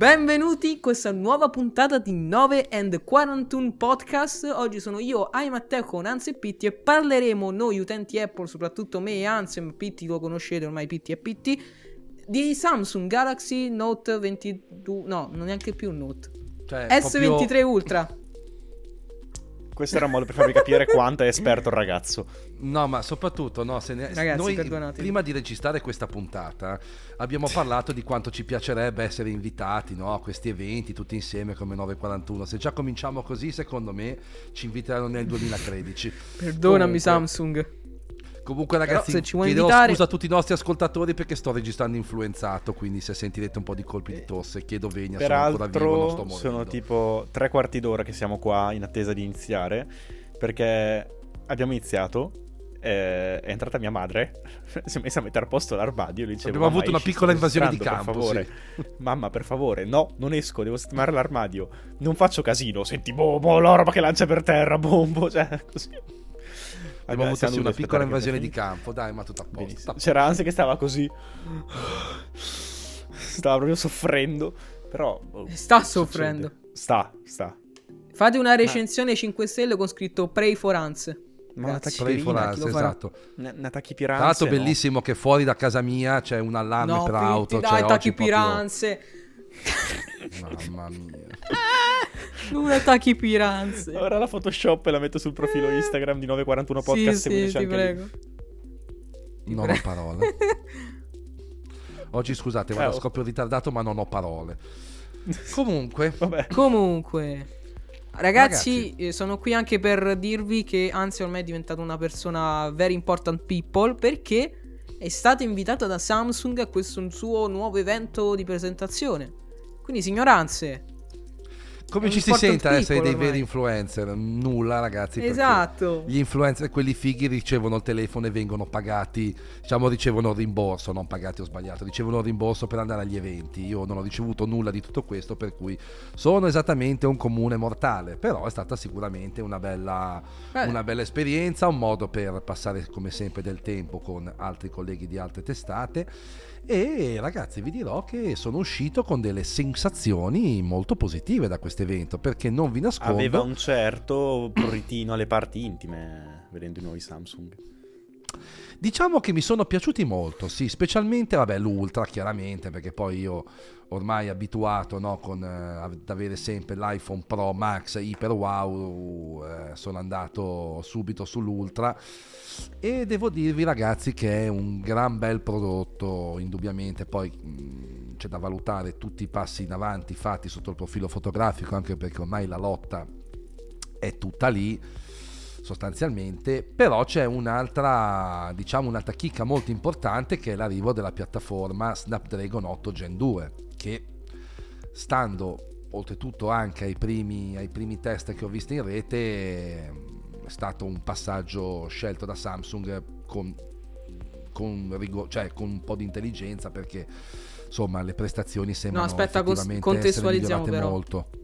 Benvenuti in questa nuova puntata di 9 and Quarantine Podcast. Oggi sono io, Ai Matteo con Anzi e Pitti e parleremo noi utenti Apple, soprattutto me e Anzi, ma Pitti lo conoscete ormai, Pitti e Pitti, di Samsung Galaxy Note 22, no, non neanche più Note. Cioè, S23 proprio- Ultra. Questo era un modo per farvi capire quanto è esperto il ragazzo. No, ma soprattutto, no, se ne... Ragazzi, noi perdonatemi. prima di registrare questa puntata abbiamo parlato di quanto ci piacerebbe essere invitati no, a questi eventi tutti insieme come 941. Se già cominciamo così, secondo me ci inviteranno nel 2013. Perdonami Comunque- Samsung. Comunque, Però, ragazzi, se ci vuoi chiederò invitare- scusa a tutti i nostri ascoltatori perché sto registrando influenzato. Quindi, se sentirete un po' di colpi di tosse, chiedo vegna. Sono ancora vivo, non Peraltro sono tipo tre quarti d'ora che siamo qua in attesa di iniziare perché abbiamo iniziato. eh, è entrata mia madre, si è messa a mettere a posto l'armadio. Dicevo, Abbiamo "Mamma, avuto una piccola invasione di campo, Per favore, mamma, per favore, no, non esco, devo sistemare l'armadio. Non faccio casino. Senti, boh, boh, la roba che lancia per terra, bombo, cioè così. Abbiamo avuto sì, una piccola invasione di campo. Dai, ma tutto a posto. A posto. C'era Anzi che stava così. Stava proprio soffrendo. Però. boh, Sta succede. soffrendo. Sta, sta. Fate una recensione 5 stelle con scritto Pray for Ans. Ma Grazie. Pray for farà? esatto. Una, tachipiranza. l'altro, no. bellissimo che fuori da casa mia c'è un allarme No, per auto. dai, cioè, attacchi oggi proprio- piranze. Mamma mia. Non attacchi piranze. Ora la Photoshop e la metto sul profilo Instagram di 941 Podcast. sì, sì, ti prego. Ti Non prego. ho parole. Oggi scusate, vado a Eh, oh. scoppio ritardato, ma non ho parole. Comunque, Vabbè. Comunque, ragazzi, Ragazzi. eh, sono qui anche per dirvi che anzi ormai è diventato una persona very important people perché è stato invitato da Samsung a questo suo nuovo evento di presentazione. Quindi, signoranze. come ci si sente a essere dei veri ormai. influencer? Nulla, ragazzi. Esatto. Gli influencer, quelli fighi, ricevono il telefono e vengono pagati, diciamo, ricevono il rimborso, non pagati ho sbagliato, ricevono rimborso per andare agli eventi. Io non ho ricevuto nulla di tutto questo, per cui sono esattamente un comune mortale. Però è stata sicuramente una bella, una bella esperienza, un modo per passare come sempre del tempo con altri colleghi di altre testate. E ragazzi, vi dirò che sono uscito con delle sensazioni molto positive da questo evento, perché non vi nascondo. Aveva un certo prurritino alle parti intime vedendo i nuovi Samsung. Diciamo che mi sono piaciuti molto, sì, specialmente vabbè, l'Ultra chiaramente, perché poi io ormai abituato no, con, eh, ad avere sempre l'iPhone Pro Max Hyper Wow, eh, sono andato subito sull'Ultra. E devo dirvi ragazzi che è un gran bel prodotto, indubbiamente. Poi mh, c'è da valutare tutti i passi in avanti fatti sotto il profilo fotografico, anche perché ormai la lotta è tutta lì sostanzialmente, però c'è un'altra, diciamo un'altra chicca molto importante che è l'arrivo della piattaforma Snapdragon 8 Gen 2, che stando oltretutto anche ai primi, ai primi test che ho visto in rete è stato un passaggio scelto da Samsung con, con, rigo- cioè con un po' di intelligenza perché insomma le prestazioni sembrano aspetta, cons- effettivamente contestualizziamo essere migliorate però. molto.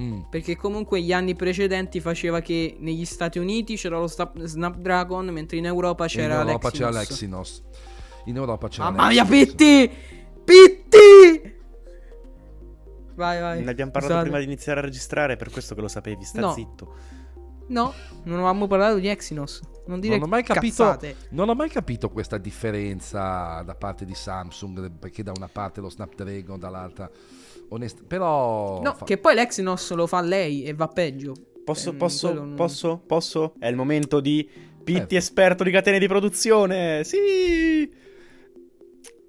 Mm. Perché comunque gli anni precedenti faceva che negli Stati Uniti c'era lo sta- Snapdragon, mentre in Europa c'era in Europa l'Exynos. c'era l'Exynos. In Europa c'era Mamma mia. Pitti! Pitti! Vai, vai. Ne abbiamo parlato Scusate. prima di iniziare a registrare, per questo che lo sapevi. Sta No. zitto. No, non avevamo parlato di Exynos. Non dire Non ho mai capito, cazzate. non ho mai capito questa differenza da parte di Samsung, perché da una parte lo Snapdragon, dall'altra onest- però No, fa- che poi l'Exynos lo fa lei e va peggio. Posso, Ehm, posso, non- posso, posso? È il momento di Pitti Eh. esperto di catene di produzione. Sì!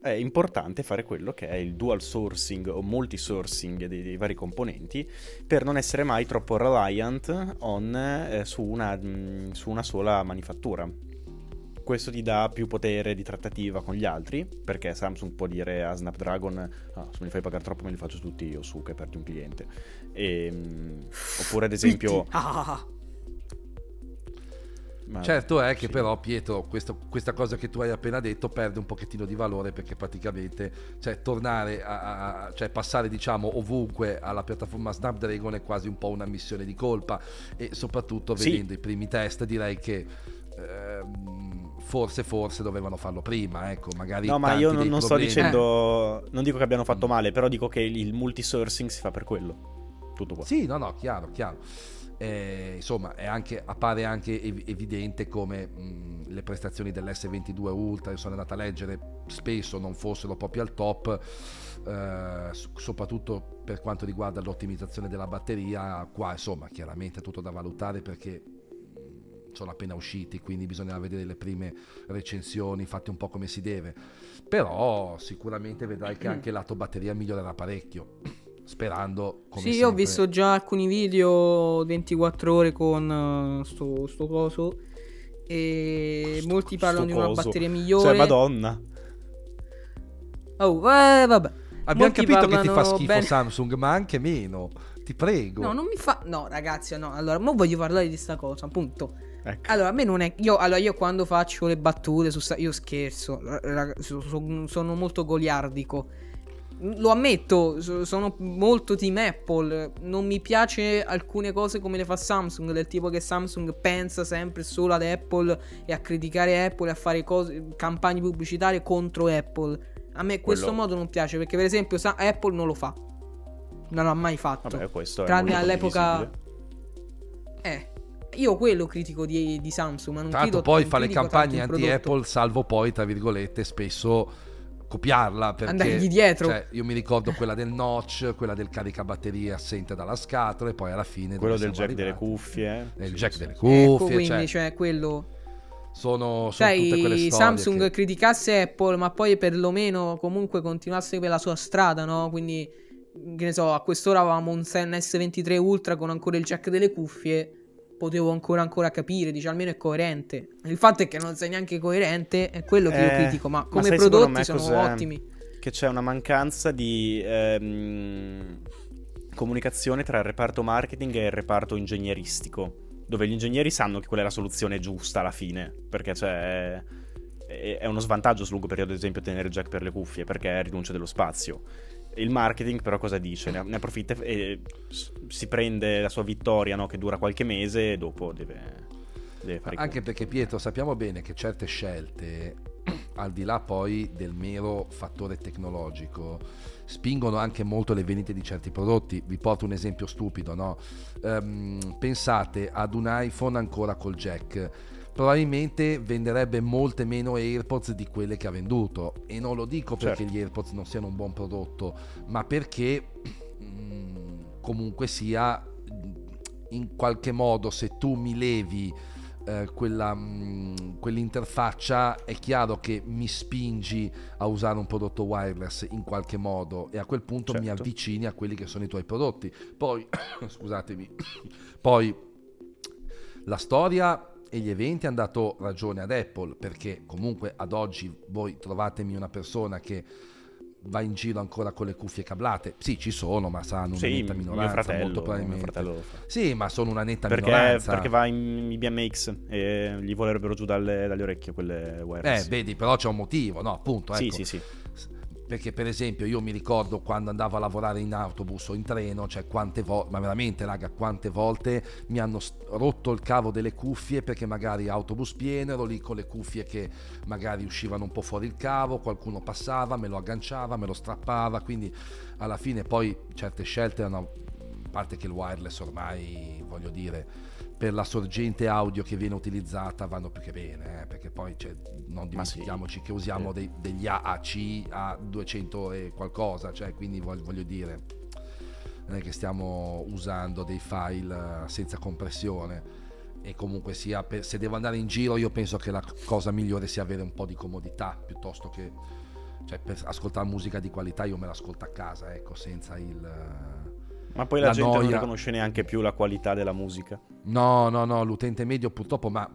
È importante fare quello che è il dual sourcing o multi-sourcing dei, dei vari componenti per non essere mai troppo reliant on, eh, su, una, mh, su una sola manifattura. Questo ti dà più potere di trattativa con gli altri, perché Samsung può dire a Snapdragon: "Ah, se me li fai pagare troppo, me li faccio tutti io su, che perdi un cliente. Ehm, oppure, ad esempio. Ah. Ma- Certo è che sì. però Pietro questo- questa cosa che tu hai appena detto perde un pochettino di valore perché praticamente cioè, tornare a, a- cioè passare diciamo ovunque alla piattaforma Snapdragon è quasi un po' una missione di colpa e soprattutto Sì. vedendo i primi test direi che ehm, forse, forse dovevano farlo prima, ecco, magari... No, ma io non, non sto dicendo... Eh. Non dico che abbiano fatto male, però dico che il, multisourcing si fa per quello. Tutto qua. Sì, no, no, chiaro, chiaro. Eh, insomma, è anche, appare anche ev- evidente come mh, le prestazioni dell'S22 Ultra, io sono andato a leggere, spesso non fossero proprio al top, eh, soprattutto per quanto riguarda l'ottimizzazione della batteria. Qua, insomma, chiaramente è tutto da valutare perché sono appena usciti, quindi bisogna vedere le prime recensioni fatte un po' come si deve. Però sicuramente vedrai che anche il lato batteria migliorerà parecchio. Sperando come Sì, io ho sempre- visto già alcuni video 24 ore con eh, sto, sto coso. E Sto- molti parlano di una coso. batteria migliore. Cioè, madonna. Oh, eh, vabbè. Abbiamo Molti capito che ti fa schifo bene- Samsung, ma anche meno. Ti prego. No, non mi fa. No, ragazzi, no. Allora, mo voglio parlare di sta cosa, appunto. Ecco. Allora, a me non è. Io, allora, io quando faccio le battute su Io scherzo. sono molto goliardico. Lo ammetto, so- sono molto team Apple. Non mi piace alcune cose come le fa Samsung. Del tipo che Samsung pensa sempre solo ad Apple e a criticare Apple e a fare cose, campagne pubblicitarie contro Apple. A me questo Quello- modo non piace perché, per esempio, Sa- Apple non lo fa. Non l'ha mai fatto. Vabbè, questo Tranne all'epoca. Eh. Io quello critico di, di Samsung, ma non Tanto critico- poi non fa le campagne anti-Apple, salvo poi, tra virgolette, spesso copiarla. Perché, Andargli dietro. Cioè, io mi ricordo quella del notch, quella del caricabatterie assente dalla scatola e poi alla fine... Quello del jack delle arrivati? cuffie. Eh, Il Sì, jack sì, delle cuffie, Ecco, quindi, cioè, cioè, quello... sono, sono tutte quelle Sai, storie Samsung che- criticasse Apple, ma poi perlomeno comunque continuasse per la sua strada, no? Quindi, che ne so, a quest'ora avevamo un Zen S23 Ultra con ancora il jack delle cuffie. Potevo ancora, ancora capire, dice almeno è coerente. Il fatto è che non sei neanche coerente, è quello che io Eh, critico. Ma ma come secondo prodotti sono cos'è? ottimi. Che c'è una mancanza di ehm, comunicazione tra il reparto marketing e il reparto ingegneristico. Dove gli ingegneri sanno che quella è la soluzione giusta alla fine. Perché c'è. È è uno svantaggio sul lungo periodo, ad esempio, tenere jack per le cuffie perché rinuncia dello spazio. Il marketing, però, cosa dice? Ne, approfitta e si prende la sua vittoria, no? Che dura qualche mese e dopo deve, deve fare Anche perché Pietro sappiamo bene che certe scelte, al di là poi del mero fattore tecnologico, spingono anche molto le vendite di certi prodotti. Vi porto un esempio stupido, no? Ehm, pensate ad un iPhone ancora col jack. Probabilmente venderebbe molte meno AirPods di quelle che ha venduto. E non lo dico perché Certo. gli AirPods non siano un buon prodotto, ma perché mm, comunque sia in qualche modo se tu mi levi eh, quella, mh, quell'interfaccia è chiaro che mi spingi a usare un prodotto wireless in qualche modo e a quel punto mi Certo. avvicini a quelli che sono i tuoi prodotti. Poi, scusatemi, poi la storia e gli eventi hanno dato ragione ad Apple perché comunque ad oggi voi trovatemi una persona che va in giro ancora con le cuffie cablate. Sì, ci sono, ma saranno una Sì, netta minoranza, fratello, molto probabilmente. Sì, ma sono una netta Perché, minoranza. perché va in IBMX e gli volerebbero giù dalle, dalle orecchie quelle wireless. Eh, vedi, però c'è un motivo, no? Appunto, sì, ecco. sì, sì. Perché, per esempio, io mi ricordo quando andavo a lavorare in autobus o in treno, cioè quante volte, ma veramente, raga, quante volte mi hanno rotto il cavo delle cuffie perché magari autobus pieno, ero lì con le cuffie che magari uscivano un po' fuori il cavo, qualcuno passava, me lo agganciava, me lo strappava, quindi alla fine poi certe scelte erano, a parte che il wireless ormai, voglio dire, per la sorgente audio che viene utilizzata vanno più che bene, eh, perché poi cioè, non Ma sì. dimentichiamoci che usiamo dei- degli AAC a 200 e qualcosa, cioè quindi voglio, voglio dire, non è che stiamo usando dei file eh, senza compressione e comunque sia, per- se devo andare in giro io penso che la cosa migliore sia avere un po' di comodità piuttosto che, cioè per ascoltare musica di qualità io me l'ascolto a casa, ecco, senza il... Ma poi la, La gente non noia. riconosce neanche più la qualità della musica. No, no, no, l'utente medio purtroppo, ma,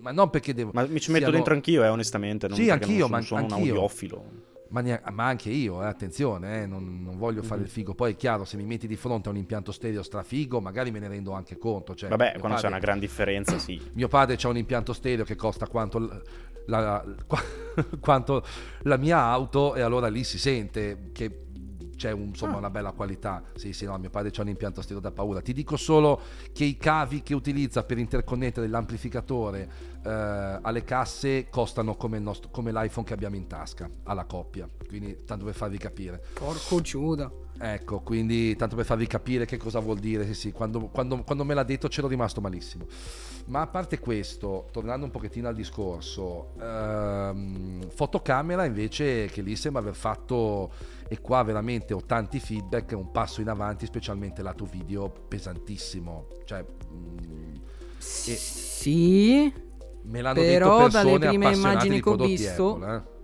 ma non perché devo... Ma mi ci metto siano- dentro anch'io, eh, onestamente. Non Sì, anch'io, non ma sono, sono un anch'io. audiofilo. Ma, nea- ma anche io, eh, attenzione, eh, non, non voglio fare Mhm. il figo. Poi è chiaro, se mi metti di fronte a un impianto stereo strafigo, magari me ne rendo anche conto. Cioè, Vabbè, quando c'è padre- una gran differenza, sì. Mio padre ha un impianto stereo che costa quanto l- la, qua- quanto la mia auto e allora lì si sente che c'è un- insomma Ah. una bella qualità. Sì, sì, no, mio padre c'ha un impianto stereo da paura. Ti dico solo che i cavi che utilizza per interconnettere l'amplificatore eh, alle casse costano come, il nostro- come l'iPhone che abbiamo in tasca alla coppia. Quindi, tanto per farvi capire. Porco Giuda. Ecco, quindi tanto per farvi capire che cosa vuol dire, sì, sì, quando, quando- quando me l'ha detto c'ero rimasto malissimo. Ma a parte questo, tornando un pochettino al discorso, ehm, fotocamera invece che lì sembra aver fatto, e qua veramente ho tanti feedback, un passo in avanti, specialmente lato video pesantissimo. Cioè, mm, E- Sì. me l'hanno Però detto dalle persone prime appassionate immagini che ho visto- Apple, eh.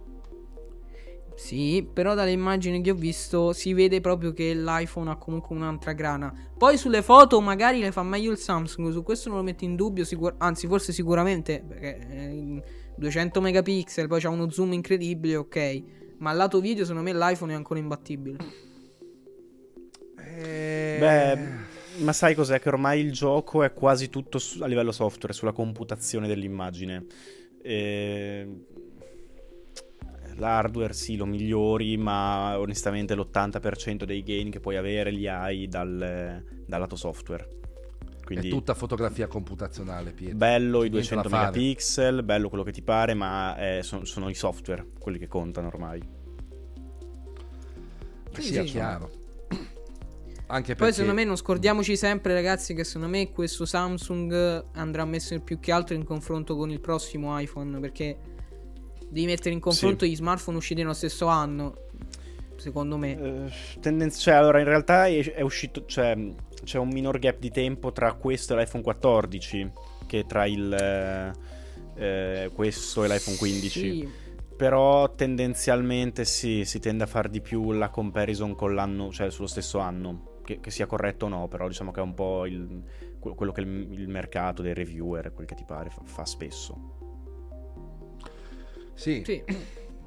Sì, però dalle immagini che ho visto si vede proprio che l'iPhone ha comunque un'altra grana. Poi sulle foto magari le fa meglio il Samsung, su questo non lo metto in dubbio, sicur- anzi forse sicuramente, perché eh, 200 megapixel, poi c'ha uno zoom incredibile, ok. Ma al lato video secondo me l'iPhone è ancora imbattibile. Eh, Beh, ma sai cos'è? Che ormai il gioco è quasi tutto su- a livello software, sulla computazione dell'immagine. E... L'hardware sì, lo migliori, ma onestamente l'80% dei gain che puoi avere li hai dal, dal lato software. Quindi è tutta fotografia computazionale, Pietro. bello i Niente 200 da fare. megapixel, bello quello che ti pare, ma eh, son- sono i software quelli che contano ormai. Sì, Sì, sì, è sì. chiaro. Anche Poi perché secondo me non scordiamoci sempre ragazzi che secondo me questo Samsung andrà messo più che altro in confronto con il prossimo iPhone perché devi mettere in confronto Sì. gli smartphone usciti nello stesso anno. Secondo me. Eh, tendenz- cioè, allora, in realtà è, è uscito. Cioè, c'è un minor gap di tempo tra questo e l'iPhone 14 che tra il. eh, eh, questo e l'iPhone 15. Sì. Però tendenzialmente sì, si tende a fare di più la comparison con l'anno, cioè sullo stesso anno. Che, che sia corretto o no, però diciamo che è un po' il- que- quello che il, il mercato dei reviewer, quel che ti pare, fa, fa spesso. Sì, Sì.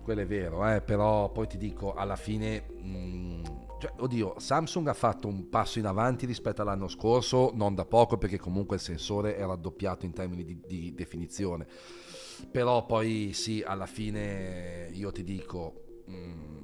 quello è vero, eh, però poi ti dico, alla fine, mh, cioè, oddio, Samsung ha fatto un passo in avanti rispetto all'anno scorso, non da poco perché comunque il sensore è raddoppiato in termini di, di definizione, però poi sì, alla fine io ti dico... mh,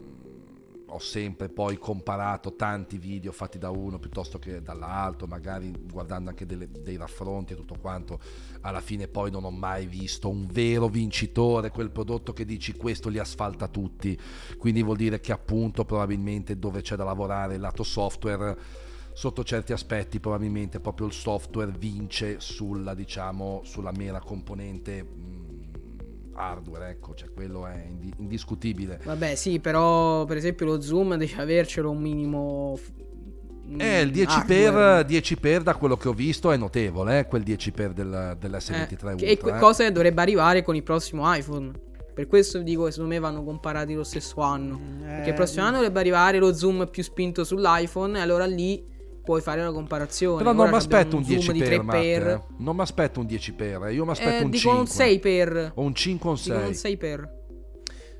ho sempre poi comparato tanti video fatti da uno piuttosto che dall'altro, magari guardando anche delle- dei raffronti e tutto quanto. Alla fine poi non ho mai visto un vero vincitore, quel prodotto che dici questo li asfalta tutti. Quindi vuol dire che appunto probabilmente dove c'è da lavorare il lato software sotto certi aspetti probabilmente proprio il software vince sulla diciamo sulla mera componente mh, hardware ecco cioè quello è indi- indiscutibile Vabbè, sì, però per esempio lo zoom devi avercelo un minimo. Eh, il mm, 10 hardware. per, 10 per da quello che ho visto è notevole, eh, quel 10 per del, Eh, dell'S23 che- Ultra. e eh. cosa che dovrebbe arrivare con il prossimo iPhone. Per questo dico che secondo me vanno comparati lo stesso anno. Perché il prossimo anno dovrebbe arrivare lo zoom più spinto sull'iPhone e allora lì puoi fare la comparazione. Però non mi aspetto un zoom 10 di per, 3 Matte, per. eh. Non mi aspetto un 10 per, io mi aspetto Eh, un dicono 5. un 6 per. O un 5 o un Dicono 6. un 6 per.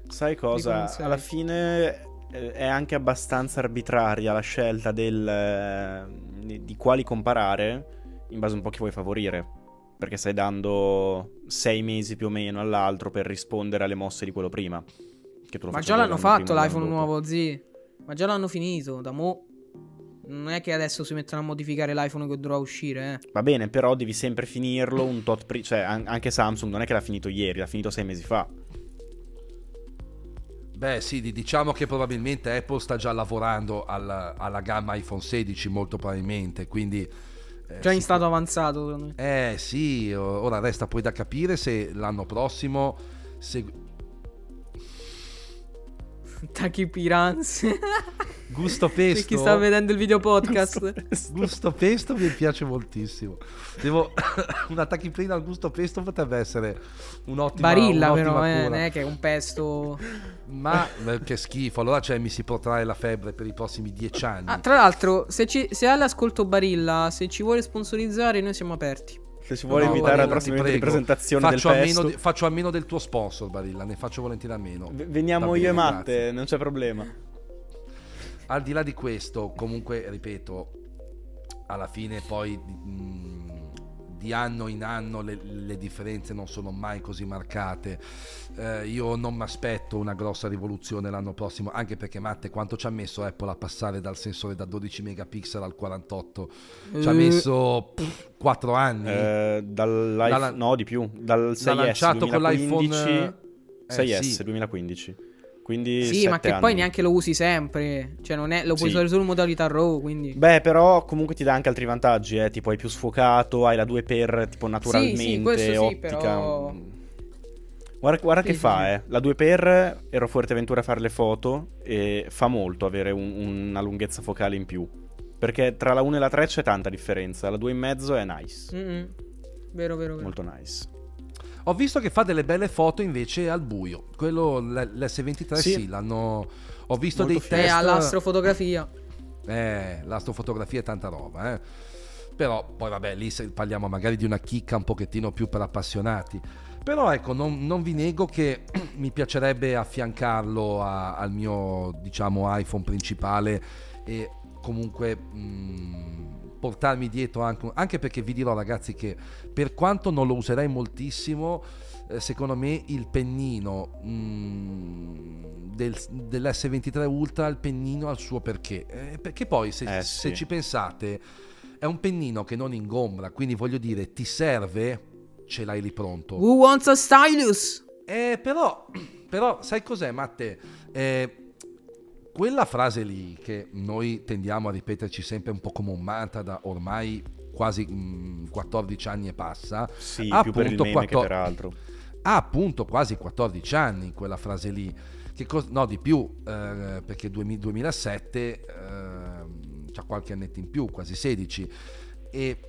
Sai cosa? Alla fine eh, è anche abbastanza arbitraria la scelta del, eh, di quali comparare in base un po' a chi vuoi favorire. Perché stai dando sei mesi più o meno all'altro per rispondere alle mosse di quello prima. Che tu lo Ma già l'hanno fatto l'iPhone nuovo, zi. Ma già l'hanno finito, da mo. Non è che adesso si mettono a modificare l'iPhone che dovrà uscire, eh. Va bene, però devi sempre finirlo un tot pri- Cioè, an- anche Samsung non è che l'ha finito ieri, l'ha finito sei mesi fa. Beh, sì, di- diciamo che probabilmente Apple sta già lavorando alla, alla gamma iPhone 16, molto probabilmente, quindi... eh, Già in stato avanzato, secondo me. Eh sì, ora resta poi da capire se l'anno prossimo... se- Tachipirans. Gusto per pesto... chi sta vedendo il video podcast. Gusto pesto mi piace moltissimo. Devo... una tachipirina al gusto pesto potrebbe essere un'ottima Barilla, un'ottima però, eh. Non è che è un pesto. Ma che schifo, allora cioè, mi si protrae la febbre per i prossimi dieci anni. Ah, tra l'altro, se, ci, se hai l'ascolto Barilla, se ci vuole sponsorizzare, noi siamo aperti. Se si vuole No, invitare alla prossima presentazione faccio del a, meno di- faccio a meno del tuo sponsor, Barilla, ne faccio volentieri a meno. v- veniamo Va io e Matte, grazie. non c'è problema. Al di là di questo, comunque, ripeto, alla fine poi mh, di anno in anno le, le differenze non sono mai così marcate. Eh, io non mi aspetto una grossa rivoluzione l'anno prossimo, anche perché Matte, quanto ci ha messo Apple a passare dal sensore da 12 megapixel al 48? Ci ha Eh. messo pff, 4 anni. Eh, dall'iPhone, Dalla- no, di più, dal 6S L'ha lanciato con 2015, l'iPhone eh, 6S sì. 2015. Quindi Sì, ma che poi anni. neanche lo usi sempre. Cioè, non è, lo puoi Sì. usare solo in modalità RAW, quindi... Beh, però comunque ti dà anche altri vantaggi, eh, tipo hai più sfocato, hai la 2x tipo naturalmente, questo sì, ottica. però- Guarda, guarda Sì, che sì, fa, sì. eh. La 2x ero a Fuerteventura a fare le foto e fa molto avere un- una lunghezza focale in più. Perché tra la 1 e la 3 c'è tanta differenza, la 2 e mezzo è nice, Mm-mm. Vero, vero, vero. molto nice. Ho visto che fa delle belle foto invece al buio. Quello, l- l'S23 sì, Sì. l'hanno... Ho visto Molto dei figo. Eh, test... all'astrofotografia. Eh, l'astrofotografia è tanta roba, eh. Però poi vabbè, lì parliamo magari di una chicca un pochettino più per appassionati. Però ecco, non, non vi nego che mi piacerebbe affiancarlo a- al mio, diciamo, iPhone principale e comunque mh, portarmi dietro anche, anche perché vi dirò ragazzi che per quanto non lo userei moltissimo, eh, secondo me il pennino mh, del- dell'S23 Ultra, il pennino ha il suo perché. Eh, perché poi se, Eh, se sì. ci pensate è un pennino che non ingombra, quindi voglio dire ti serve, ce l'hai lì pronto. Who wants a stylus? Eh, però, però, sai cos'è, Matte? Eh, quella frase lì che noi tendiamo a ripeterci sempre un po' come un mantra da ormai quasi mm, 14 anni e passa, Sì, Ha più il appunto meme quattro- che per altro. ha appunto quasi 14 anni quella frase lì. Che cos- no, di più, eh, perché 2000 2007 ehm, c'ha qualche annetto in più, quasi 16. E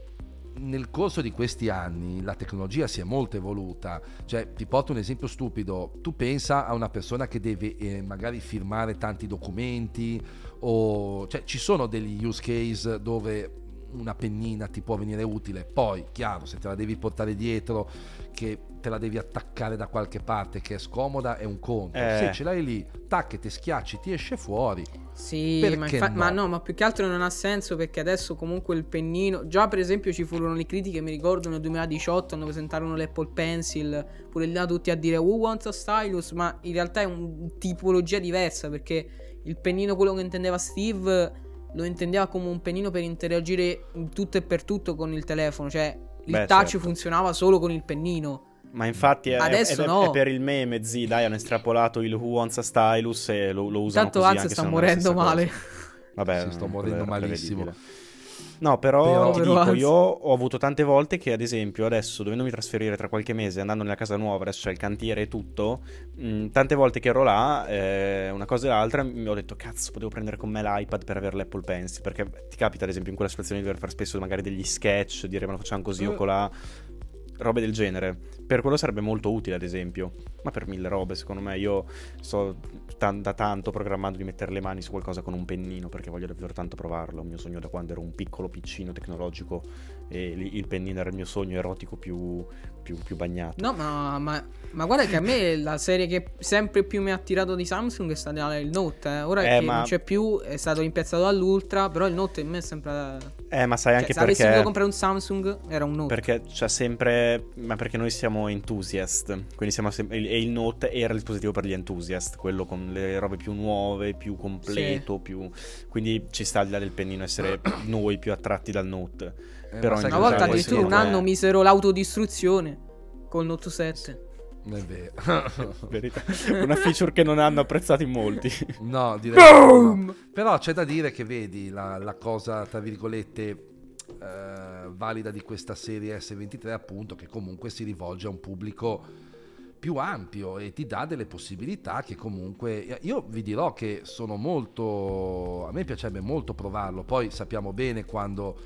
nel corso di questi anni la tecnologia si è molto evoluta. Cioè, ti porto un esempio stupido. Tu pensa a una persona che deve eh, magari firmare tanti documenti o... Cioè, ci sono degli use case dove una pennina ti può venire utile. Poi, chiaro, se te la devi portare dietro, che te la devi attaccare da qualche parte, che è scomoda, è un conto. Eh. Se ce l'hai lì, tac, e ti schiacci, ti esce fuori. Sì, ma, infa- no? ma no, ma più che altro non ha senso perché adesso comunque il pennino. Già, per esempio, ci furono le critiche, mi ricordo nel 2018, hanno presentarono l'Apple Pencil, pure là tutti a dire Who wants a stylus? Ma in realtà è una tipologia diversa perché il pennino, quello che intendeva Steve, lo intendeva come un pennino per interagire in tutto e per tutto con il telefono. Cioè, il Beh, touch certo. funzionava solo con il pennino. Ma infatti è, Adesso è- è- no. è per il meme, zi, dai, hanno estrapolato il Who Wants a Stylus e lo, lo usano Intanto così anche sta morendo male. cosa. Vabbè, Sì, sto morendo malissimo. prevedibile. No, però, Però- ti dico, io ho avuto tante volte che, ad esempio, adesso dovendomi trasferire tra qualche mese, andando nella casa nuova, adesso c'è il cantiere e tutto, mh, tante volte che ero là, eh, una cosa e l'altra, mi ho detto, cazzo, potevo prendere con me l'iPad per avere l'Apple Pencil, perché ti capita, ad esempio, in quella situazione di dover fare spesso magari degli sketch, dire ma lo facciamo così o Eh. colà, robe del genere. Per quello sarebbe molto utile, ad esempio. Ma per mille robe, secondo me, io sto tan- da tanto programmando di mettere le mani su qualcosa con un pennino perché voglio davvero tanto provarlo. È mio sogno da quando ero un piccolo piccino tecnologico e il pennino era il mio sogno erotico più, più- più bagnato. No, ma, ma, ma guarda che a me la serie che sempre più mi ha attirato di Samsung è stata il Note. eh. Ora Eh, che ma- non c'è più, è stato rimpiazzato dall'Ultra. Però il Note in me è sempre. Eh, ma sai Cioè, anche se avessi perché... dovuto comprare un Samsung, era un Note. Perché c'è sempre. Ma perché noi siamo enthusiast. Quindi siamo sem- E il Note era il dispositivo per gli enthusiast. Quello con le robe più nuove, più completo. Più... Quindi ci sta al di là del pennino essere noi più attratti dal Note. Eh, Però Una volta addirittura un anno misero l'autodistruzione col Note 7. Non è vero. Verità. Una feature che non hanno apprezzato in molti. No, direi no. Però c'è da dire che vedi la, la cosa, tra virgolette, eh, valida di questa serie S23 appunto che comunque si rivolge a un pubblico più ampio e ti dà delle possibilità che comunque io vi dirò che sono molto a me piacerebbe molto provarlo poi sappiamo bene quando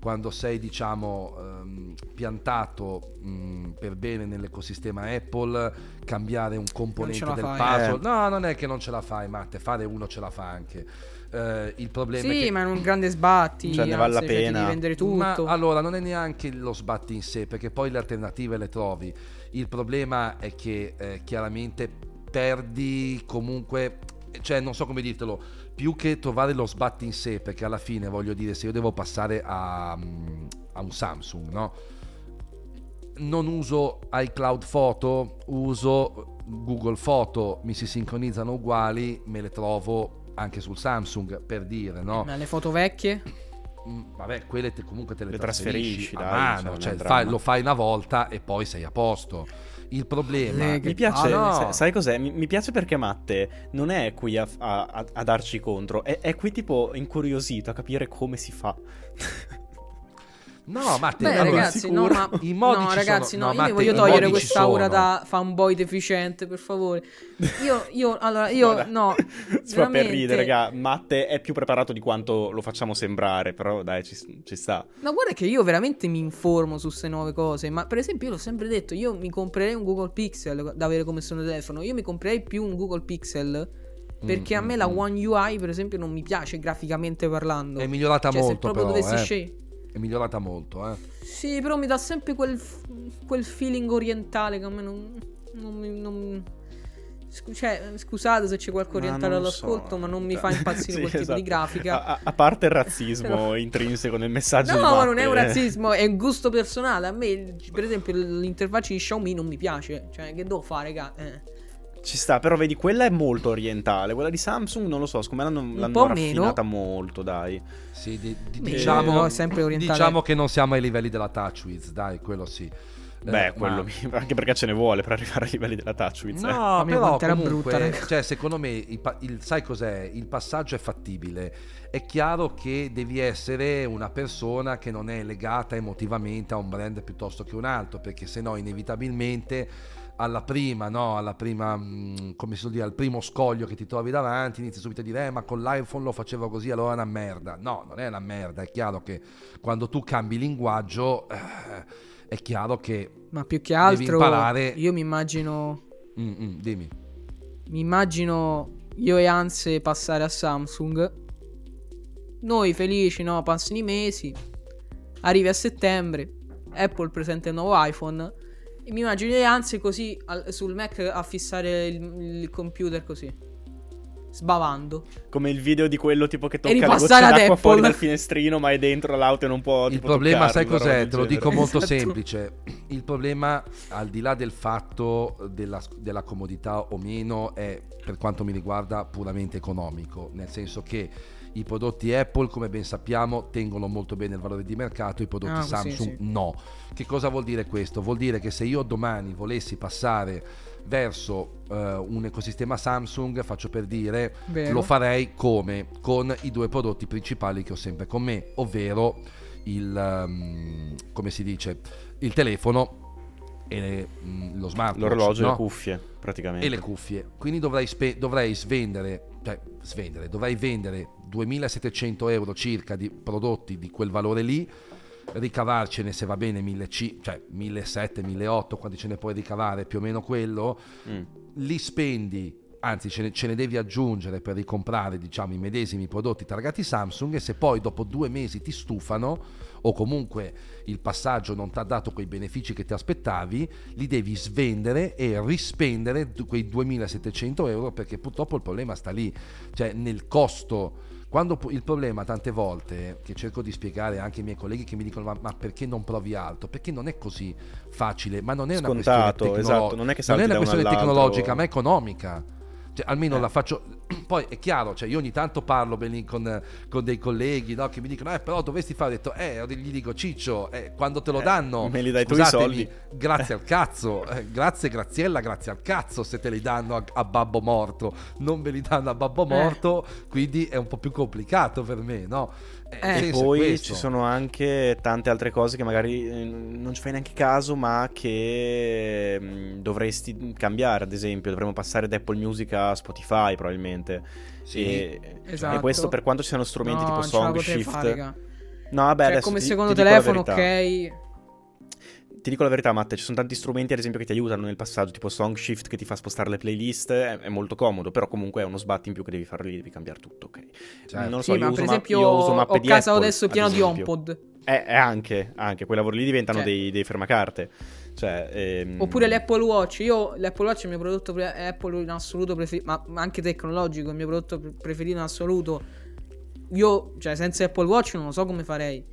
quando sei diciamo ehm, piantato mh, per bene nell'ecosistema Apple cambiare un componente del fai. puzzle Eh. no non è che non ce la fai Matte fare uno ce la fa anche Eh, il problema è Sì, che ma è un grande sbatti. Cioè, ne vale la pena. Devi vendere ma tutto. allora non è neanche lo sbatti in sé, perché poi le alternative le trovi. Il problema è che eh, chiaramente perdi comunque, cioè non so come dirtelo, più che trovare lo sbatti in sé, perché alla fine voglio dire, se io devo passare a, mm, a un Samsung, no? non uso iCloud Photo, uso Google Photo, mi si sincronizzano uguali, me le trovo anche sul Samsung per dire, no? Ma le foto vecchie? Mm, Vabbè, quelle te- comunque te le, Le trasferisci, trasferisci, a dai, mano, cioè, cioè fai- lo fai una volta e poi sei a posto. Il problema Le- Mi piace, Ah, no. sai, sai cos'è? Mi, mi piace perché Matte non è qui a, a- a- a darci contro, è, è qui tipo incuriosito a capire come si fa. No, ma te, Beh, allora, ragazzi, no, ma I modi no, ragazzi, sono. no, No, io Matte, voglio i togliere quest'aura da fanboy deficiente, per favore. Io, io, allora, io, Guarda, no, si fa per ridere, raga. Matte è più preparato di quanto lo facciamo sembrare, però dai, ci, ci sta. No, guarda che io veramente mi informo su queste nuove cose. Ma per esempio, io l'ho sempre detto: io mi comprerei un Google Pixel da avere come sono telefono. Io mi comprerei più un Google Pixel. Perché a Mm, me la mm, mm. One UI, per esempio, non mi piace graficamente parlando. È migliorata Cioè, se molto proprio però, dovessi eh. scegliere. È migliorata molto, eh. Sì, però mi dà sempre quel, quel feeling orientale che a me non, non non- cioè, scusate se c'è qualche Ma orientale lo so. all'ascolto, ma non mi fa impazzire Sì, quel tipo esatto. di grafica. A, a- parte il razzismo Però- intrinseco nel messaggio No, di ma non è un razzismo, è un gusto personale. A me, per esempio, l'interfaccia di Xiaomi non mi piace. Cioè, che devo fare, raga? Eh. Ci sta, però vedi, quella è molto orientale. Quella di Samsung, non lo so, secondo me l'hanno, l'hanno raffinata molto, dai. Sì, di- di- diciamo, è sempre orientale. diciamo che non siamo ai livelli della TouchWiz, dai, quello sì. Eh, Beh, ma- quello mi- anche perché ce ne vuole per arrivare ai livelli della TouchWiz. eh. No, mia, però era comunque, brutta, cioè, secondo me, il, il- sai cos'è? Il passaggio è fattibile. È chiaro che devi essere una persona che non è legata emotivamente a un brand piuttosto che un altro, perché sennò inevitabilmente alla prima, no, alla prima, mh, come si dire, al primo scoglio che ti trovi davanti, inizi subito a dire, eh, ma con l'iPhone lo facevo così, allora è una merda. No, non è una merda, è chiaro che quando tu cambi linguaggio, eh, è chiaro che... Ma più che altro, imparare- io mi immagino. Mm, mm, dimmi. Mi immagino io e Anse passare a Samsung. Noi felici, no? Passano i mesi. Arrivi a settembre. Apple presenta il nuovo iPhone. E mi immagino io e Anse così al- sul Mac a fissare il, il computer così. Sbavando. Come il video di quello tipo che tocca le ripassare gocce ad d'acqua fuori Apple. dal finestrino, ma è dentro l'auto e non può Il tipo, problema, sai cos'è? Te lo dico molto Esatto. semplice. Il problema, al di là del fatto della, della comodità o meno, è per quanto mi riguarda puramente economico. Nel senso che i prodotti Apple, come ben sappiamo, tengono molto bene il valore di mercato, i prodotti Ah, sì, Samsung sì. no. Che cosa vuol dire questo? Vuol dire che se io domani volessi passare verso eh, un ecosistema Samsung, faccio per dire, Vero. lo farei come con i due prodotti principali che ho sempre con me, ovvero il um, come si dice il telefono e mm, lo smartwatch L'orologio e no? le cuffie, praticamente. e le cuffie quindi dovrei, spe- dovrei svendere cioè svendere dovrei vendere 2700 euro circa di prodotti di quel valore lì ricavarcene se va bene 1000 cioè 1700 1800 quanti ce ne puoi ricavare più o meno quello Mm. li spendi, anzi ce ne, ce ne devi aggiungere per ricomprare diciamo i medesimi prodotti targati Samsung e se poi dopo due mesi ti stufano o comunque il passaggio non ti ha dato quei benefici che ti aspettavi, li devi svendere e rispendere quei 2700 euro perché purtroppo il problema sta lì, cioè nel costo. Quando il problema tante volte, che cerco di spiegare anche ai miei colleghi che mi dicono ma, ma perché non provi altro? Perché non è così facile, ma non è una Scontato, questione esatto, tecnologica, non è non è una questione tecnologica, ma economica. Cioè, almeno Eh. la faccio. Poi è chiaro, cioè, io ogni tanto parlo lì con, con dei colleghi no, che mi dicono: Eh, però dovresti fare. Ho detto, eh, gli dico, Ciccio, eh, quando te lo Eh, danno, me li dai tu i soldi." Grazie al cazzo, eh, grazie Graziella, grazie al cazzo se te li danno a, a babbo morto. Non ve li danno a babbo morto, quindi è un po' più complicato per me, no? Eh, Eh. E poi ci sono anche tante altre cose che magari eh, non ci fai neanche caso, ma che mm, dovresti cambiare. Ad esempio, dovremmo passare da Apple Music a Spotify, probabilmente. Sì. E, Esatto. e questo per quanto ci siano strumenti No, tipo Song Shift. fare, no, vabbè, Cioè, adesso come ti- secondo ti telefono, ok. Ti dico la verità, Matte, ci sono tanti strumenti, ad esempio, che ti aiutano nel passaggio, tipo Song Shift che ti fa spostare le playlist, è, è molto comodo, però comunque è uno sbatti in più che devi fare lì, devi cambiare tutto, ok? Certo. Non lo so, Sì, io ma uso per ma- esempio io uso mappe ho di casa Apple, adesso ad pieno di. HomePod. Eh, e anche, anche, quei lavori lì diventano Cioè. dei, dei fermacarte. Cioè, ehm, Oppure l'Apple Watch. Io l'Apple Watch è il mio prodotto pre- Apple in assoluto preferito, ma, anche tecnologico, il mio prodotto pre- preferito in assoluto. Io, cioè, senza Apple Watch non lo so come farei.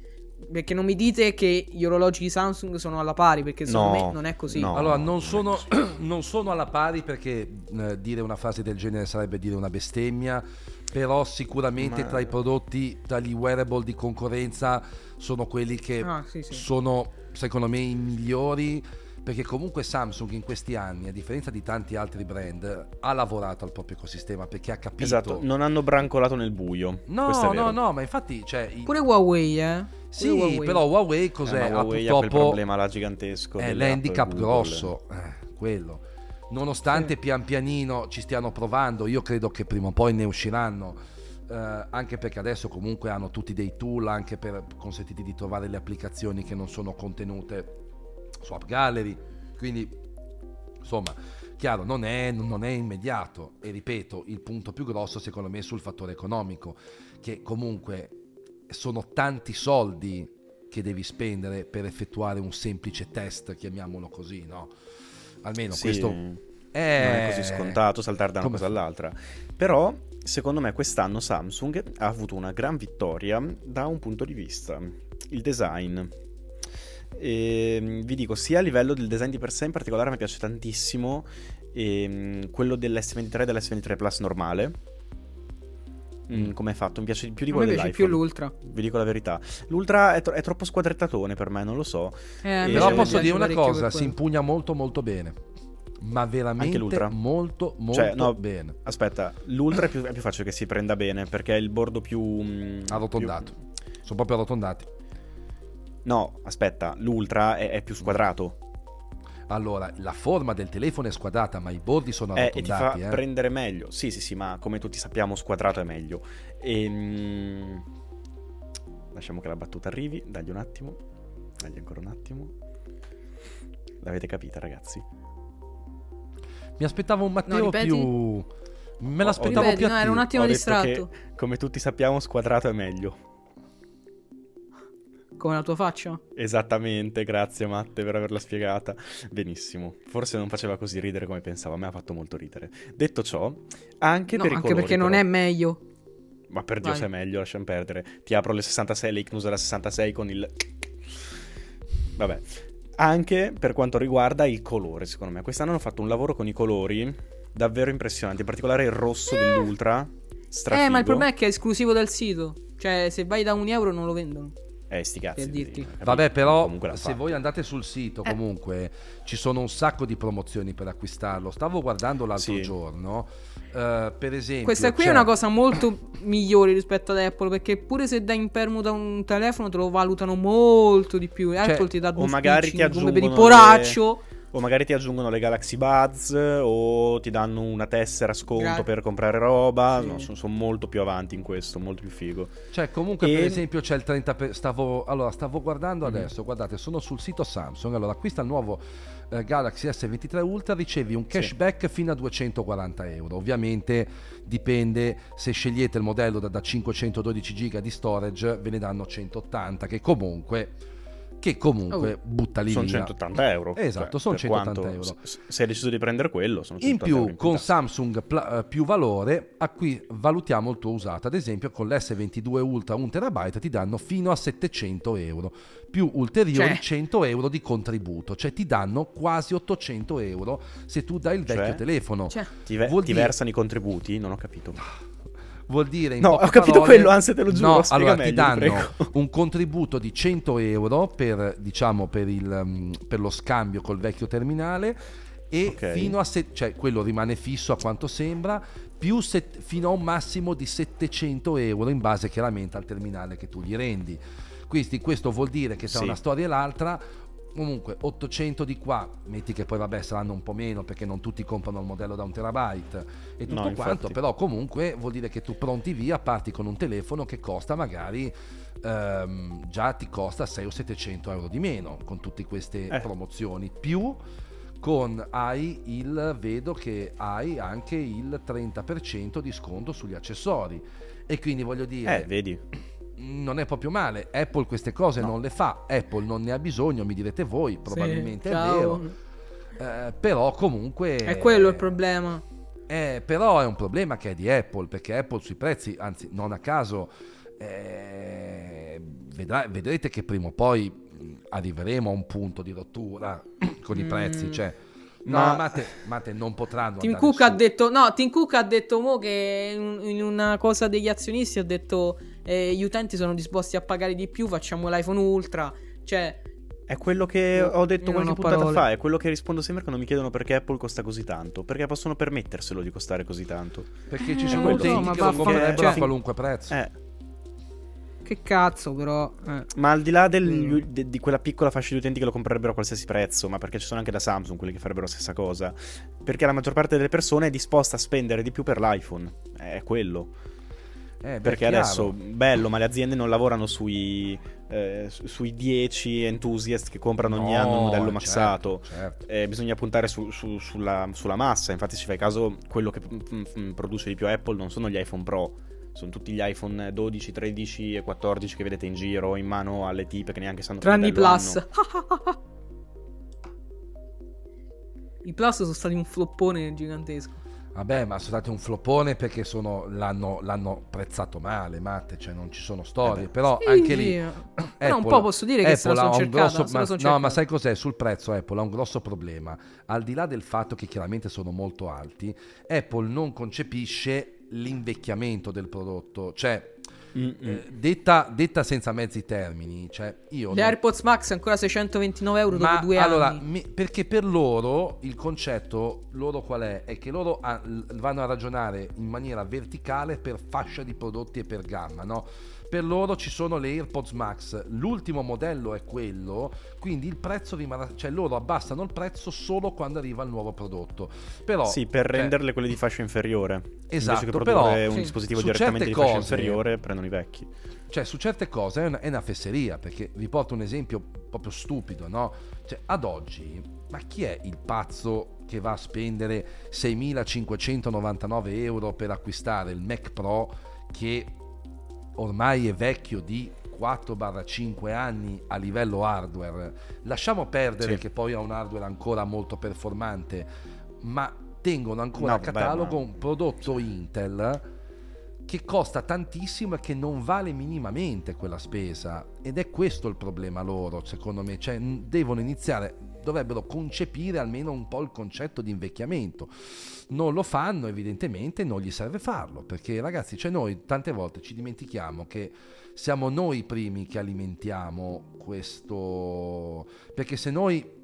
Perché non mi dite che gli orologi di Samsung sono alla pari, perché secondo No, me non è così. no. Allora, non sono, non sono alla pari perché eh, dire una frase del genere sarebbe dire una bestemmia, però sicuramente Ma- tra i prodotti, tra gli wearable di concorrenza, sono quelli che Ah, sì, sì. sono secondo me i migliori. Perché comunque Samsung in questi anni, a differenza di tanti altri brand, ha lavorato al proprio ecosistema perché ha capito. Esatto, non hanno brancolato nel buio. No, no, vero. no, ma infatti, cioè, i- Pure Huawei, eh. Sì, Huawei. però Huawei Eh, cos'è? ha Huawei ha quel purtroppo problema là gigantesco. è app l'handicap grosso, eh, quello. Nonostante pian pianino ci stiano provando, io credo che prima o poi ne usciranno. eh, anche perché adesso comunque hanno tutti dei tool anche per consentirti di trovare le applicazioni che non sono contenute su App Gallery. Quindi, insomma, chiaro, non è, non è immediato. E ripeto, il punto più grosso secondo me è sul fattore economico, che comunque sono tanti soldi che devi spendere per effettuare un semplice test, chiamiamolo così, no? Almeno Sì, questo non è è così scontato saltare da una come- cosa all'altra. Però, secondo me, quest'anno Samsung ha avuto una gran vittoria da un punto di vista. Il design. E, vi dico, sia a livello del design di per sé, in particolare mi piace tantissimo ehm, quello dell'S23 e dell'S23 Plus normale. Mm, come è fatto? Mi piace di più di A me quello piace dell'iPhone. più l'Ultra. Vi dico la verità. L'Ultra è, tro- è troppo squadrettatone per me, non lo so. Eh, Però mi posso dire una cosa, si quello. impugna molto molto bene. Ma veramente l'Ultra? molto molto Cioè, no, bene. Aspetta, l'Ultra è più, è più facile che si prenda bene perché è il bordo più... mm, Arrotondato. più- Sono proprio arrotondati. No, aspetta, l'Ultra è, è più squadrato. Allora, la forma del telefono è squadrata, ma i bordi sono Eh, e ti fa arrotondati. eh. prendere meglio. Sì, sì, sì, ma come tutti sappiamo, squadrato è meglio. Ehm, Lasciamo che la battuta arrivi. Dagli un attimo. Dagli ancora un attimo. L'avete capita, ragazzi? Mi aspettavo un Matteo ripeti? più... Me l'aspettavo Ripeti, più no, ero un attivo. attimo Ho distratto. che, come tutti sappiamo, squadrato è meglio. Come la tua faccia? Esattamente, grazie Matte per averla spiegata. Benissimo. Forse non faceva così ridere come pensavo, a me ha fatto molto ridere. Detto ciò, anche no, per i anche colori, perché non però- è meglio. Ma per Dio se è meglio, lasciamo perdere. Ti apro le 66, le Icnus della 66 con il... Vabbè. Anche per quanto riguarda il colore, secondo me. Quest'anno hanno fatto un lavoro con i colori davvero impressionanti. In particolare il rosso dell'Ultra. Strafigo. Eh, ma il problema è che è esclusivo del sito. Cioè, se vai da un euro non lo vendono. Eh, sti cazzi. Per? Vabbè, però se fatto. voi andate sul sito, Eh. comunque ci sono un sacco di promozioni per acquistarlo. Stavo guardando l'altro Sì. giorno, eh, per esempio. Questa qui c'è- è una cosa molto migliore rispetto ad Apple. Perché pure se dai in permuta un telefono, te lo valutano molto di più. Apple ti dà due Cioè, o magari ti come per il aggiungono poraccio. O magari ti aggiungono le Galaxy Buds o ti danno una tessera sconto Gra- per comprare roba. Sì. No, sono, sono molto più avanti in questo, molto più figo. Cioè, comunque, E- per esempio, c'è il 30%. Per... Stavo... Allora, stavo guardando Mhm. adesso. Guardate, sono sul sito Samsung. Allora, acquista il nuovo eh, Galaxy S23 Ultra. Ricevi un cashback fino a 240 euro. Ovviamente dipende se scegliete il modello da, da 512 giga di storage, ve ne danno 180. Che comunque, che comunque Oh. butta lì sono via. 180 euro. Esatto, Cioè, sono per 180 quanto- euro. Se hai deciso di prendere quello, sono In 180 più, euro con tasca. Samsung Pla- eh, più valore, a cui valutiamo il tuo usato. Ad esempio, con l'S22 Ultra 1 TB ti danno fino a 700 euro, più ulteriori Cioè. 100 euro di contributo, cioè ti danno quasi 800 euro se tu dai il vecchio Cioè? telefono. Cioè, Ti, ve- ti dire- versano i contributi? Non ho capito. Vuol dire in No, ho capito parole- quello, anzi, te lo giuro, No, allora ti meglio, ti danno un contributo di 100 euro per, diciamo, per, il, um, per lo scambio col vecchio terminale e Ok. fino a se- cioè quello rimane fisso a quanto sembra più set- fino a un massimo di 700 euro in base chiaramente al terminale che tu gli rendi quindi questo vuol dire che tra Sì. una storia e l'altra comunque 800 di qua metti che poi vabbè saranno un po' meno perché non tutti comprano il modello da un terabyte e tutto No, quanto infatti. però comunque vuol dire che tu pronti via parti con un telefono che costa magari ehm, già ti costa 6 o 700 euro di meno con tutte queste Eh. promozioni più con hai il vedo che hai anche il 30% di sconto sugli accessori e quindi voglio dire Eh, vedi. Non è proprio male. Apple queste cose No. non le fa, Apple non ne ha bisogno, mi direte voi, probabilmente sì, è vero. Eh, però comunque È quello il problema. eh, però è un problema che è di Apple, perché Apple sui prezzi, anzi non a caso eh, vedrà- vedrete che prima o poi arriveremo a un punto di rottura con i prezzi. Mm. Cioè, no, Ma- Mate, Mate, non potranno Tim Cook ha detto: No, Tim Cook ha detto mo che in, in una cosa degli azionisti ha detto eh, gli utenti sono disposti a pagare di più, facciamo l'iPhone Ultra. Cioè, È quello che ho detto qualche ho puntata parole. fa, è quello che rispondo sempre quando mi chiedono perché Apple costa così tanto. Perché possono permetterselo di costare così tanto. Perché ci Eh, sono utenti ma che lo comprerebbero cioè- a qualunque prezzo. Eh, che cazzo, però. eh. ma al di là del- Mm. de- di quella piccola fascia di utenti che lo comprerebbero a qualsiasi prezzo, ma perché ci sono anche da Samsung quelli che farebbero la stessa cosa. Perché la maggior parte delle persone è disposta a spendere di più per l'iPhone. È quello. Eh, beh, Perché chiaro. adesso, bello, ma le aziende non lavorano sui, eh, su- sui 10 enthusiast che comprano ogni No, anno un modello certo, maxato. certo. Eh, bisogna puntare su- su- sulla, sulla massa. Infatti, se fai caso, quello che mm, mm, produce di più Apple non sono gli iPhone Pro. Sono tutti gli iPhone 12, 13 e 14 che vedete in giro in mano alle tipe che neanche sanno Tranne i Plus. I Plus sono stati un floppone gigantesco. Vabbè, ma sono stati un floppone perché sono- l'hanno, l'hanno prezzato male, Matte, cioè non ci sono storie. Eh però Sì, anche lì... Però un po' posso dire che se la Apple sono cercata, grosso- ma- sono no, ma sai cos'è? Sul prezzo Apple ha un grosso problema. Al di là del fatto che chiaramente sono molto alti, Apple non concepisce l'invecchiamento del prodotto. Cioè. Eh, detta, detta senza mezzi termini, cioè io... Le non- AirPods Max ancora 629 euro ma dopo due allora, anni. mi- perché per loro il concetto loro qual è? È che loro ha- vanno a ragionare in maniera verticale per fascia di prodotti e per gamma, no? Per loro ci sono le AirPods Max, l'ultimo modello è quello, quindi il prezzo rimarrà, cioè loro abbassano il prezzo solo quando arriva il nuovo prodotto. Però sì, per cioè, renderle quelle di fascia inferiore. Esatto, Invece che però- produrre un Sì. dispositivo direttamente di fascia cose- inferiore, prendono i vecchi. cioè su certe cose è una, è una fesseria perché vi porto un esempio proprio stupido no? cioè ad oggi ma chi è il pazzo che va a spendere 6.599 euro per acquistare il Mac Pro che ormai è vecchio di 4-5 anni a livello hardware. Lasciamo perdere Sì. che poi ha un hardware ancora molto performante ma tengono ancora No, a catalogo ma- un prodotto Intel che costa tantissimo e che non vale minimamente quella spesa. Ed è questo il problema loro secondo me. Cioè devono iniziare dovrebbero concepire almeno un po' il concetto di invecchiamento. Non lo fanno evidentemente non gli serve farlo perché ragazzi cioè noi tante volte ci dimentichiamo che siamo noi i primi che alimentiamo questo perché se noi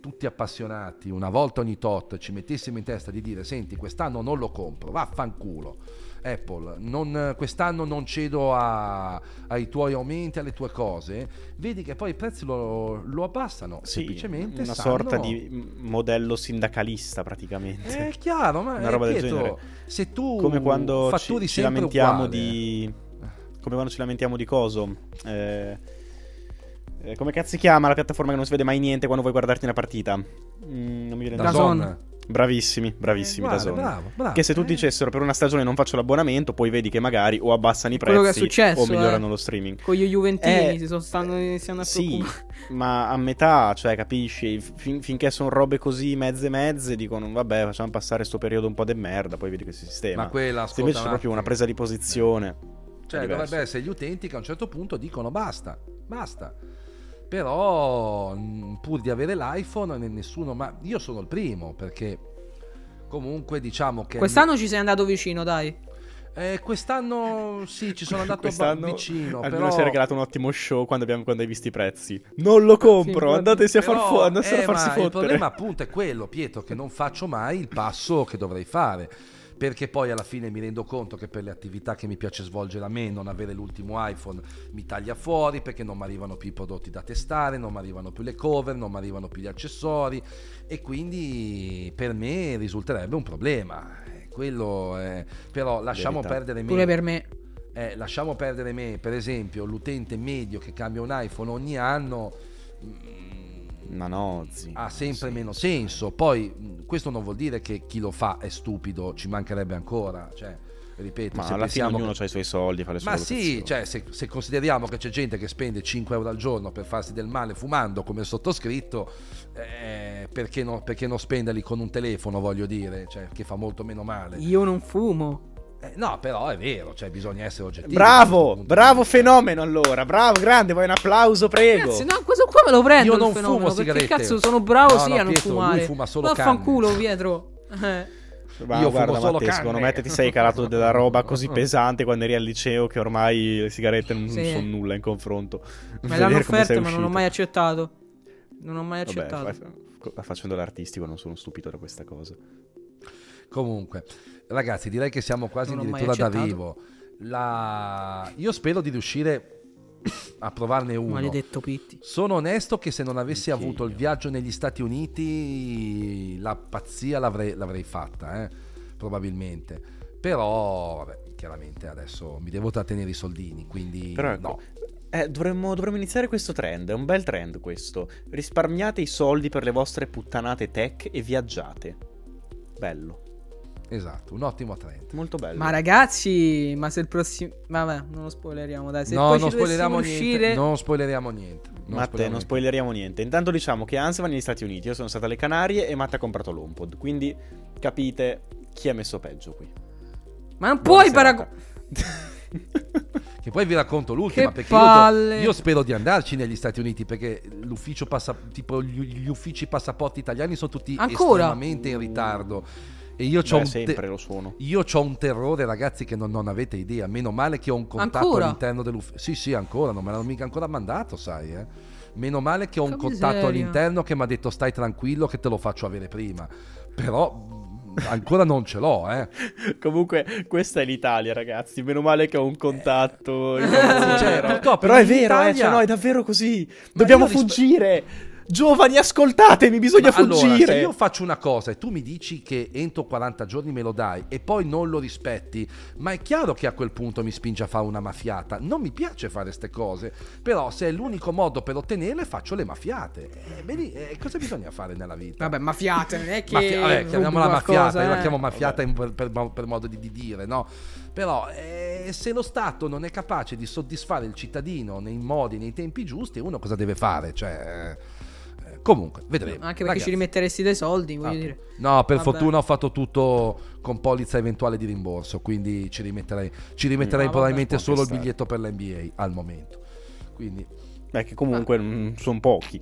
tutti appassionati una volta ogni tot ci mettessimo in testa di dire senti quest'anno non lo compro vaffanculo Apple, non- quest'anno non cedo a- ai tuoi aumenti, alle tue cose, vedi che poi i prezzi lo, lo abbassano. Sì, semplicemente una sanno- sorta di modello sindacalista praticamente. È chiaro, ma Una roba del genere. se tu come quando ci, ci lamentiamo uguale- di come quando ci lamentiamo di coso Eh, eh, come cazzo si chiama la piattaforma che non si vede mai niente quando vuoi guardarti una partita Mm, non mi viene Da Dazon. Bravissimi bravissimi Eh, da guarda, bravo, bravo. che se tu Eh. dicessero per una stagione non faccio l'abbonamento poi vedi che magari o abbassano i prezzi che è successo, o migliorano eh. lo streaming Con gli Juventini Eh, si sono stanno iniziando a sì, ma a metà, cioè, capisci? Fin- finché sono robe così mezze mezze, dicono vabbè, facciamo passare sto periodo un po' de merda, poi vedi che si sistema. Ma quella, Se invece ascolta c'è proprio una presa di posizione. Cioè, dovrebbe essere gli utenti che a un certo punto dicono basta, basta. Però, mh, pur di avere l'iPhone, ne- nessuno, ma io sono il primo perché comunque diciamo che... Quest'anno ci sei andato vicino, dai. Eh, quest'anno sì, ci sono andato Quest'anno vicino, almeno però... si è regalato un ottimo show quando, abbiamo, quando hai visto i prezzi. Non lo compro, infatti. andatesi a far Però, fu- andatesi eh, a farsi ma fottere. Il problema appunto è quello, Pietro, che non faccio mai il passo che dovrei fare. Perché poi alla fine mi rendo conto che per le attività che mi piace svolgere a me, non avere l'ultimo iPhone mi taglia fuori perché non mi arrivano più i prodotti da testare, non mi arrivano più le cover, non mi arrivano più gli accessori e quindi per me risulterebbe un problema. Quello è... Però lasciamo Verità. perdere me. Pure per me. Eh, lasciamo perdere me, per esempio, l'utente medio che cambia un iPhone ogni anno. Ma no, zi. ha sempre Sì. meno senso. Poi questo non vuol dire che chi lo fa è stupido, ci mancherebbe ancora. Cioè, ripeto, Ma se alla fine ognuno che- ha i suoi soldi, fa le sue Ma sì, cioè, se, se consideriamo che c'è gente che spende 5 euro al giorno per farsi del male fumando come il sottoscritto, eh, perché, no- perché non spenderli con un telefono, voglio dire, cioè, che fa molto meno male. Io non fumo. Eh, no, però è vero, cioè bisogna essere oggettivi. Bravo, bravo fenomeno allora, bravo, grande, vuoi un applauso, prego. Ragazzi, no, questo qua me lo prendo Io non fenomeno, fumo perché sigarette. cazzo sono bravo No, sì no, a non Pietro, lui fumare. fuma solo Vaffanculo, canne. Pietro. Eh. Ma Io guarda, fumo solo Matteo, secondo canne. me te ti sei calato della roba così pesante quando eri al liceo che ormai le sigarette non Sì. sono nulla in confronto. Me l'hanno offerto, ma non ho uscito. mai accettato. Non ho mai Vabbè, accettato. fa- facendo l'artistico non sono stupito da questa cosa. Comunque, ragazzi, direi che siamo quasi addirittura accettato. d'arrivo. La... Io spero di riuscire a provarne uno. Maledetto Pitti. Sono onesto che se non avessi Anch'io. avuto il viaggio negli Stati Uniti, la pazzia l'avrei, l'avrei fatta, eh, probabilmente. Però, vabbè, chiaramente adesso mi devo trattenere i soldini, quindi Però ecco, no. eh, dovremmo, dovremmo iniziare questo trend, è un bel trend questo. Risparmiate i soldi per le vostre puttanate tech e viaggiate. Bello, Esatto, un ottimo trend. molto bello. Ma ragazzi, ma se il prossimo... Vabbè, non lo spoileriamo, dai. Se no, poi non spoileriamo niente. uscire... Non spoileriamo niente. Non Matte, spoileriamo non spoileriamo niente. Intanto diciamo che Hans va negli Stati Uniti, io sono stato alle Canarie e Matte ha comprato l'HomePod. Quindi capite chi ha messo peggio qui. Ma non Buona puoi paragonare... Che poi vi racconto l'ultima Che perché io, io spero di andarci negli Stati Uniti perché l'ufficio passa, tipo gli, gli uffici passaporti italiani sono tutti Ancora? estremamente in ritardo e io ho Beh, un, sempre te- lo sono. io c'ho un terrore ragazzi che non, non avete idea meno male che ho un contatto Ancora? all'interno dell'ufficio sì sì ancora non me l'hanno mica ancora mandato sai eh meno male che ho un Che contatto miseria. all'interno che mi ha detto stai tranquillo che te lo faccio avere prima però ancora non ce l'ho eh Comunque, questa è l'Italia, ragazzi. Meno male che ho un contatto. in Cioè, Però è vero, eh, cioè, no, è davvero così. Dobbiamo io rispe- fuggire. Giovani, ascoltatemi, bisogna Ma allora, fuggire. se io faccio una cosa e tu mi dici che entro 40 giorni me lo dai e poi non lo rispetti, ma è chiaro che a quel punto mi spinge a fare una mafiata. Non mi piace fare queste cose, però se è l'unico modo per ottenerle faccio le mafiate. E bene, eh, cosa bisogna fare nella vita? Vabbè, mafiate, non è che... Mafia- vabbè, chiamiamola qualcosa, mafiata, io la eh. chiamo mafiata in- per, per- per modo di, di dire, no? Però eh, se lo Stato non è capace di soddisfare il cittadino nei modi, nei tempi giusti, uno cosa deve fare? Cioè, eh, comunque, vedremo. Anche perché Ragazzi, ci rimetteresti dei soldi, voglio Ah, dire. No, per Vabbè. fortuna ho fatto tutto con polizza eventuale di rimborso, quindi ci rimetterei, ci rimetterei Ah, probabilmente vabbè, solo il biglietto per l'NBA al momento. Quindi Beh, che comunque non sono pochi.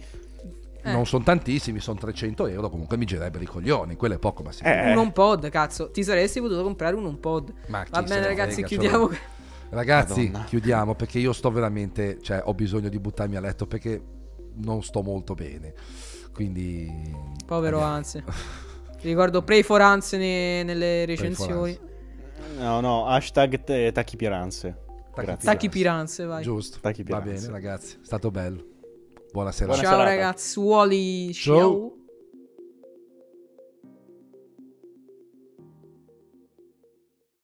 Eh. non sono tantissimi, sono 300 euro, comunque mi girerebbero i coglioni, quello è poco ma sì. Eh. Un HomePod, cazzo. Ti saresti potuto comprare un HomePod. Ma Va bene, ne ragazzi, frega, chiudiamo. cioè, Ragazzi, Madonna. chiudiamo perché io sto veramente, cioè ho bisogno di buttarmi a letto perché non sto molto bene. Quindi Povero andiamo. Ricordo Pray for Hans ne- nelle recensioni. No, no, hashtag t- tachipieranze. Grazie. Tacchi Piranze, vai. Giusto. Tacchi Va bene, ragazzi, è stato bello. Buona serata. Buona Ciao serata. ragazzuoli. Ciao. Ciao.